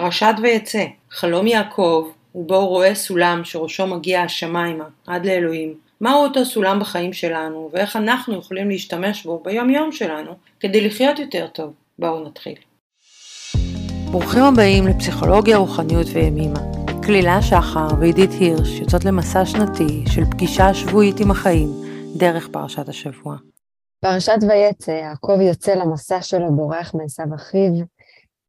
פרשת ויצא, חלום יעקב, ובו הוא רואה סולם שראשו מגיע השמיימה, עד לאלוהים. מהו אותו סולם בחיים שלנו, ואיך אנחנו יכולים להשתמש בו ביום יום שלנו, כדי לחיות יותר טוב. בואו נתחיל. ברוכים הבאים לפסיכולוגיה, רוחניות וימימה. כלילה שחר ועידית הירש יוצאות למסע שנתי של פגישה שבועית עם החיים, דרך פרשת השבוע. פרשת ויצא, יעקב יוצא למסע שלו בורח מעשיו אחיו,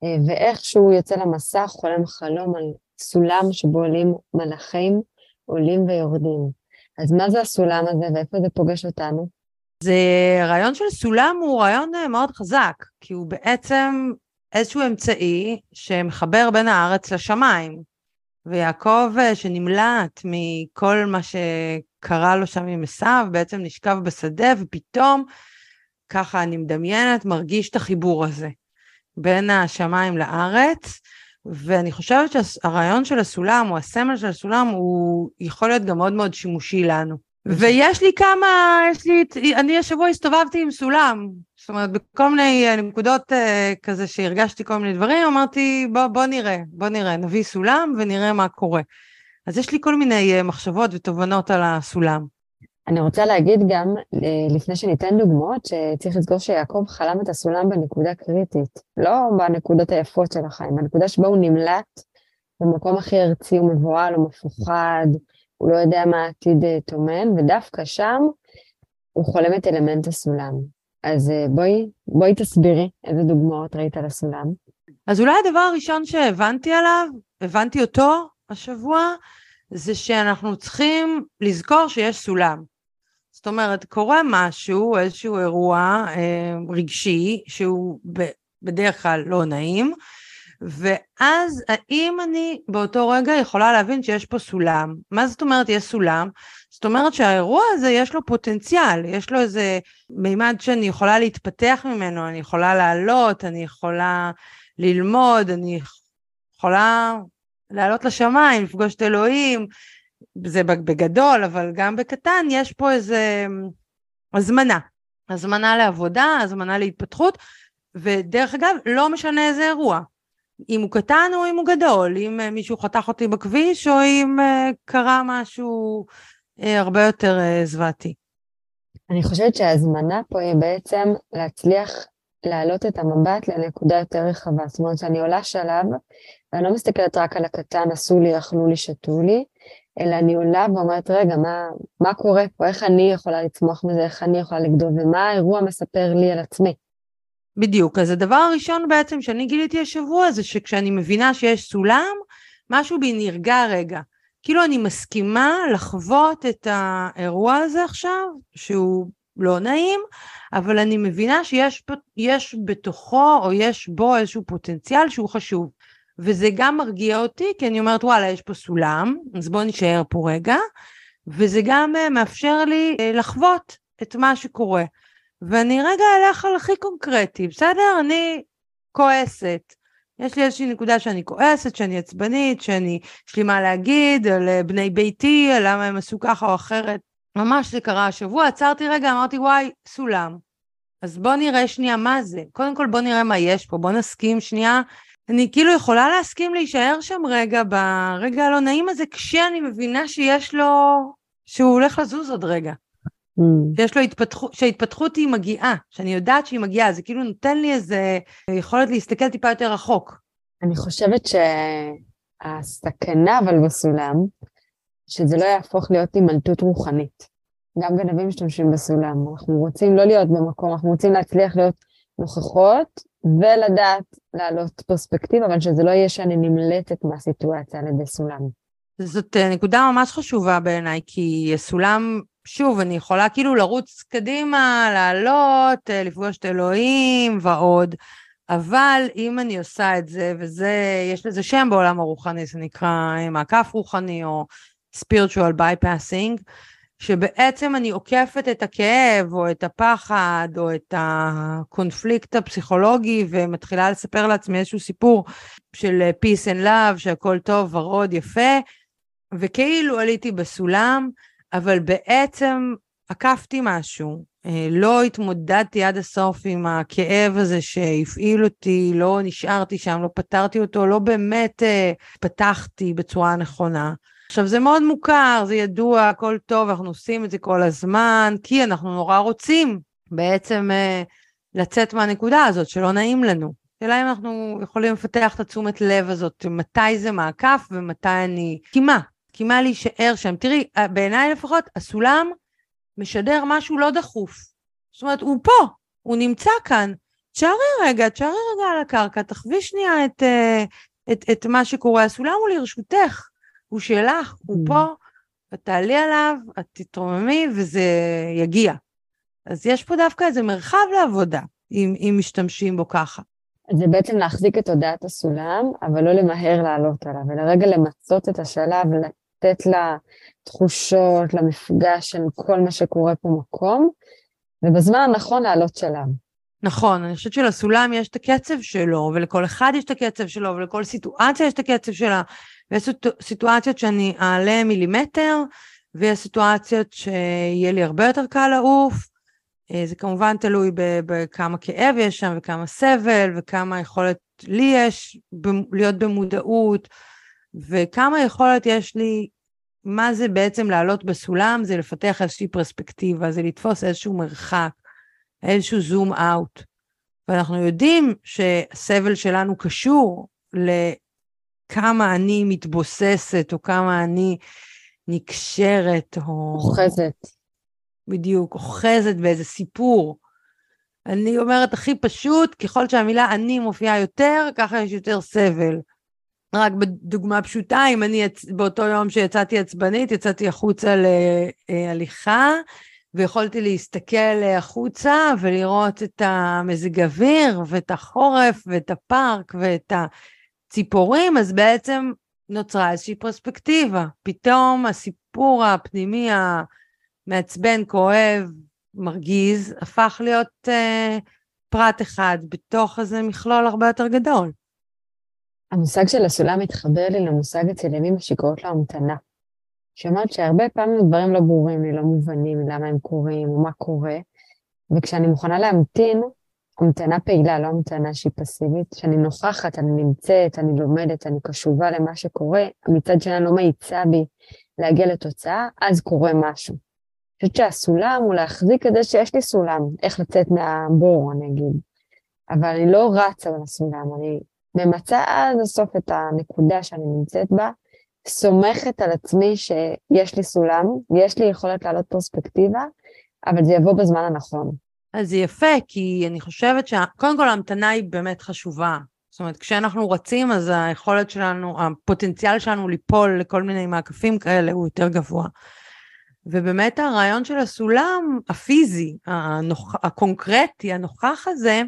אה, ואיך שהוא יוצא למסע חולם חלום על סולם שבו עולים מלאכים, עולים ויורדים. אז מה זה הסולם הזה ואיפה זה פוגש אותנו? זה רעיון של סולם הוא רעיון אה, מאוד חזק, כי הוא בעצם איזשהו אמצעי שמחבר בין הארץ לשמיים. ויעקב אה, שנמלט מכל מה שקרה לו שם עם עשיו, בעצם נשכב בשדה, ופתאום, ככה אני מדמיינת, מרגיש את החיבור הזה. בין השמיים לארץ, ואני חושבת שהרעיון של הסולם, או הסמל של הסולם, הוא יכול להיות גם מאוד מאוד שימושי לנו. ויש לי כמה, יש לי, אני השבוע הסתובבתי עם סולם, זאת אומרת, בכל מיני אה, נקודות uh, כזה שהרגשתי כל מיני דברים, אמרתי, בוא, בוא נראה, בוא נראה, נביא סולם ונראה מה קורה. אז יש לי כל מיני uh, מחשבות ותובנות על הסולם. אני רוצה להגיד גם, אה, לפני שניתן דוגמאות, שצריך לזכור שיעקב חלם את הסולם בנקודה קריטית, לא בנקודות היפות של החיים, בנקודה שבה הוא נמלט במקום הכי ארצי, הוא מבוהל, הוא מפוחד, הוא לא יודע מה העתיד אה, טומן, ודווקא שם הוא חולם את אלמנט הסולם. אז אה, בואי, בואי תסבירי איזה דוגמאות ראית על הסולם. אז אולי הדבר הראשון שהבנתי עליו, הבנתי אותו השבוע, זה שאנחנו צריכים לזכור שיש סולם. זאת אומרת, קורה משהו, איזשהו אירוע אה, רגשי, שהוא ב, בדרך כלל לא נעים, ואז האם אני באותו רגע יכולה להבין שיש פה סולם? מה זאת אומרת יש סולם? זאת אומרת שהאירוע הזה יש לו פוטנציאל, יש לו איזה מימד שאני יכולה להתפתח ממנו, אני יכולה לעלות, אני יכולה ללמוד, אני יכולה לעלות לשמיים, לפגוש את אלוהים, זה בגדול, אבל גם בקטן, יש פה איזה הזמנה. הזמנה לעבודה, הזמנה להתפתחות, ודרך אגב, לא משנה איזה אירוע. אם הוא קטן או אם הוא גדול, אם אה, מישהו חתך אותי בכביש, או אם אה, קרה משהו אה, הרבה יותר זוועתי. אני חושבת שההזמנה פה היא בעצם להצליח להעלות את המבט לנקודה יותר רחבה. זאת אומרת שאני עולה שלב, ואני לא מסתכלת רק על הקטן, עשו לי, אכלו לי, שתו לי, אלא אני עולה ואומרת, רגע, מה, מה קורה פה? איך אני יכולה לצמוח מזה? איך אני יכולה לגדול? ומה האירוע מספר לי על עצמי? בדיוק. אז הדבר הראשון בעצם שאני גיליתי השבוע זה שכשאני מבינה שיש סולם, משהו בי נרגע רגע. כאילו אני מסכימה לחוות את האירוע הזה עכשיו, שהוא לא נעים, אבל אני מבינה שיש בתוכו או יש בו איזשהו פוטנציאל שהוא חשוב. וזה גם מרגיע אותי, כי אני אומרת, וואלה, יש פה סולם, אז בואו נשאר פה רגע, וזה גם uh, מאפשר לי uh, לחוות את מה שקורה. ואני רגע אלך על הכי קונקרטי, בסדר? אני כועסת. יש לי איזושהי נקודה שאני כועסת, שאני עצבנית, שאני, יש לי מה להגיד על uh, בני ביתי, על למה הם עשו ככה או אחרת. ממש זה קרה השבוע, עצרתי רגע, אמרתי, וואי, סולם. אז בוא נראה שנייה מה זה. קודם כל בוא נראה מה יש פה, בוא נסכים שנייה אני כאילו יכולה להסכים להישאר שם רגע, ברגע הלא נעים הזה, כשאני מבינה שיש לו, שהוא הולך לזוז עוד רגע. Mm. שיש לו התפתחות, שההתפתחות היא מגיעה, שאני יודעת שהיא מגיעה, זה כאילו נותן לי איזה יכולת להסתכל טיפה יותר רחוק. אני חושבת שהסכנה אבל בסולם, שזה לא יהפוך להיות הימלטות רוחנית. גם גנבים משתמשים בסולם, אנחנו רוצים לא להיות במקום, אנחנו רוצים להצליח להיות נוכחות ולדעת להעלות פרספקטיבה, אבל שזה לא יהיה שאני נמלטת מהסיטואציה על ידי סולם. זאת אה, נקודה ממש חשובה בעיניי, כי סולם, שוב, אני יכולה כאילו לרוץ קדימה, לעלות, אה, לפגוש את אלוהים ועוד, אבל אם אני עושה את זה, וזה, יש לזה שם בעולם הרוחני, זה נקרא אה, מעקף רוחני או spiritual bypassing, שבעצם אני עוקפת את הכאב או את הפחד או את הקונפליקט הפסיכולוגי ומתחילה לספר לעצמי איזשהו סיפור של peace and love, שהכל טוב, ורוד, יפה, וכאילו עליתי בסולם, אבל בעצם עקפתי משהו, אה, לא התמודדתי עד הסוף עם הכאב הזה שהפעיל אותי, לא נשארתי שם, לא פתרתי אותו, לא באמת אה, פתחתי בצורה נכונה. עכשיו, זה מאוד מוכר, זה ידוע, הכל טוב, אנחנו עושים את זה כל הזמן, כי אנחנו נורא רוצים בעצם אה, לצאת מהנקודה הזאת, שלא נעים לנו. השאלה אם אנחנו יכולים לפתח את התשומת לב הזאת, מתי זה מעקף ומתי אני... קימה, קימה להישאר שם. תראי, אה, בעיניי לפחות, הסולם משדר משהו לא דחוף. זאת אומרת, הוא פה, הוא נמצא כאן. תשארי רגע, תשארי רגע על הקרקע, תחווי שנייה את, אה, את, את מה שקורה. הסולם הוא לרשותך, הוא שלך, הוא mm. פה, ותעלי עליו, את תתרוממי וזה יגיע. אז יש פה דווקא איזה מרחב לעבודה, אם, אם משתמשים בו ככה. זה בעצם להחזיק את תודעת הסולם, אבל לא למהר לעלות עליו, אלא רגע למצות את השלב, לתת לה תחושות, למפגש של כל מה שקורה פה מקום, ובזמן הנכון לעלות שלב. נכון, אני חושבת שלסולם יש את הקצב שלו, ולכל אחד יש את הקצב שלו, ולכל סיטואציה יש את הקצב שלה, ויש סיטואציות שאני אעלה מילימטר, ויש סיטואציות שיהיה לי הרבה יותר קל לעוף. אה, זה כמובן תלוי בכמה כאב יש שם, וכמה סבל, וכמה יכולת לי יש להיות במודעות, וכמה יכולת יש לי מה זה בעצם לעלות בסולם? זה לפתח איזושהי פרספקטיבה, זה לתפוס איזשהו מרחק, איזשהו זום אאוט. ואנחנו יודעים שהסבל שלנו קשור לכמה אני מתבוססת, או כמה אני נקשרת, או... אוחזת. בדיוק, אוחזת באיזה סיפור. אני אומרת הכי פשוט, ככל שהמילה אני מופיעה יותר, ככה יש יותר סבל. רק בדוגמה פשוטה, אם אני באותו יום שיצאתי עצבנית, יצאתי החוצה להליכה, ויכולתי להסתכל החוצה ולראות את המזג אוויר, ואת החורף, ואת הפארק, ואת הציפורים, אז בעצם נוצרה איזושהי פרספקטיבה. פתאום הסיפור הפנימי המעצבן, כואב, מרגיז, הפך להיות uh, פרט אחד בתוך איזה מכלול הרבה יותר גדול. המושג של הסולם מתחבר לי למושג אצל ימים שקוראות לו המתנה. שאומרת שהרבה פעמים הדברים לא ברורים לי, לא מובנים למה הם קורים מה קורה, וכשאני מוכנה להמתין, המתנה פעילה, לא המתנה שהיא פסיבית, שאני נוכחת, אני נמצאת, אני לומדת, אני קשובה למה שקורה, מצד שני לא מאיצה בי להגיע לתוצאה, אז קורה משהו. אני חושבת שהסולם הוא להחזיק את זה שיש לי סולם, איך לצאת מהבור, אני אגיד. אבל אני לא רצה בסולם, אני ממצה עד הסוף את הנקודה שאני נמצאת בה, סומכת על עצמי שיש לי סולם, יש לי יכולת להעלות פרספקטיבה, אבל זה יבוא בזמן הנכון. אז זה יפה, כי אני חושבת שקודם כל ההמתנה היא באמת חשובה. זאת אומרת, כשאנחנו רצים, אז היכולת שלנו, הפוטנציאל שלנו ליפול לכל מיני מעקפים כאלה הוא יותר גבוה. ובאמת הרעיון של הסולם הפיזי, הנוכ... הקונקרטי, הנוכח הזה,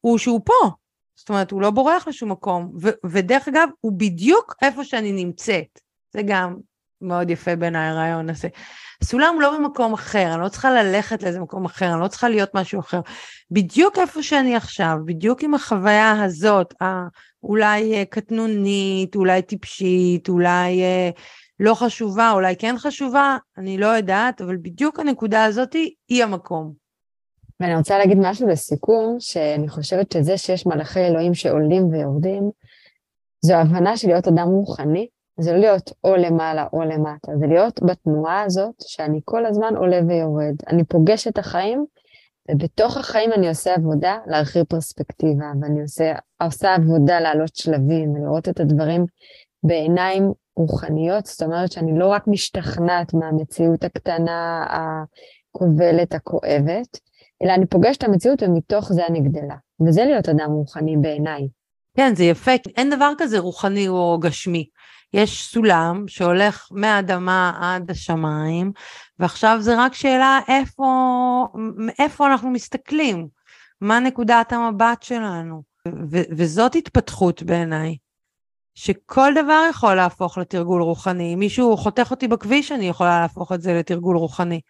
הוא שהוא פה, זאת אומרת, הוא לא בורח לשום מקום, ו- ודרך אגב, הוא בדיוק איפה שאני נמצאת. זה גם מאוד יפה בעיניי הרעיון הזה. הסולם לא במקום אחר, אני לא צריכה ללכת לאיזה מקום אחר, אני לא צריכה להיות משהו אחר. בדיוק איפה שאני עכשיו, בדיוק עם החוויה הזאת, אולי אה, קטנונית, אולי טיפשית, אולי אה, לא חשובה, אולי כן חשובה, אני לא יודעת, אבל בדיוק הנקודה הזאת היא המקום. ואני רוצה להגיד משהו לסיכום, שאני חושבת שזה שיש מלאכי אלוהים שעולים ויורדים, זו הבנה של להיות אדם רוחני, זה לא להיות או למעלה או למטה, זה להיות בתנועה הזאת שאני כל הזמן עולה ויורד. אני פוגש את החיים, ובתוך החיים אני עושה עבודה להרחיב פרספקטיבה, ואני עושה, עושה עבודה לעלות שלבים ולראות את הדברים בעיניים רוחניות, זאת אומרת שאני לא רק משתכנעת מהמציאות הקטנה, הכובלת, הכואבת, אלא אני פוגשת את המציאות ומתוך זה אני גדלה. וזה להיות אדם רוחני בעיניי. כן, זה יפה, אין דבר כזה רוחני או גשמי. יש סולם שהולך מהאדמה עד השמיים, ועכשיו זה רק שאלה איפה, איפה אנחנו מסתכלים, מה נקודת המבט שלנו. ו- וזאת התפתחות בעיניי, שכל דבר יכול להפוך לתרגול רוחני. אם מישהו חותך אותי בכביש, אני יכולה להפוך את זה לתרגול רוחני.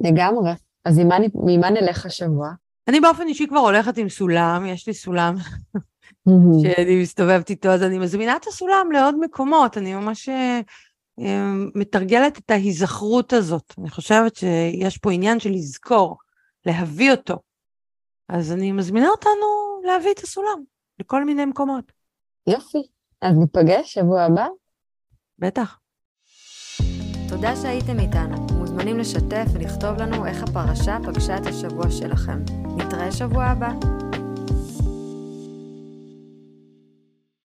לגמרי. אז ממה נלך השבוע? אני באופן אישי כבר הולכת עם סולם, יש לי סולם שאני מסתובבת איתו, אז אני מזמינה את הסולם לעוד מקומות, אני ממש אה, אה, מתרגלת את ההיזכרות הזאת. אני חושבת שיש פה עניין של לזכור. להביא אותו. אז אני מזמינה אותנו להביא את הסולם לכל מיני מקומות. יופי. אז ניפגש שבוע הבא? בטח. תודה שהייתם איתנו. מוזמנים לשתף ולכתוב לנו איך הפרשה פגשה את השבוע שלכם. נתראה שבוע הבא.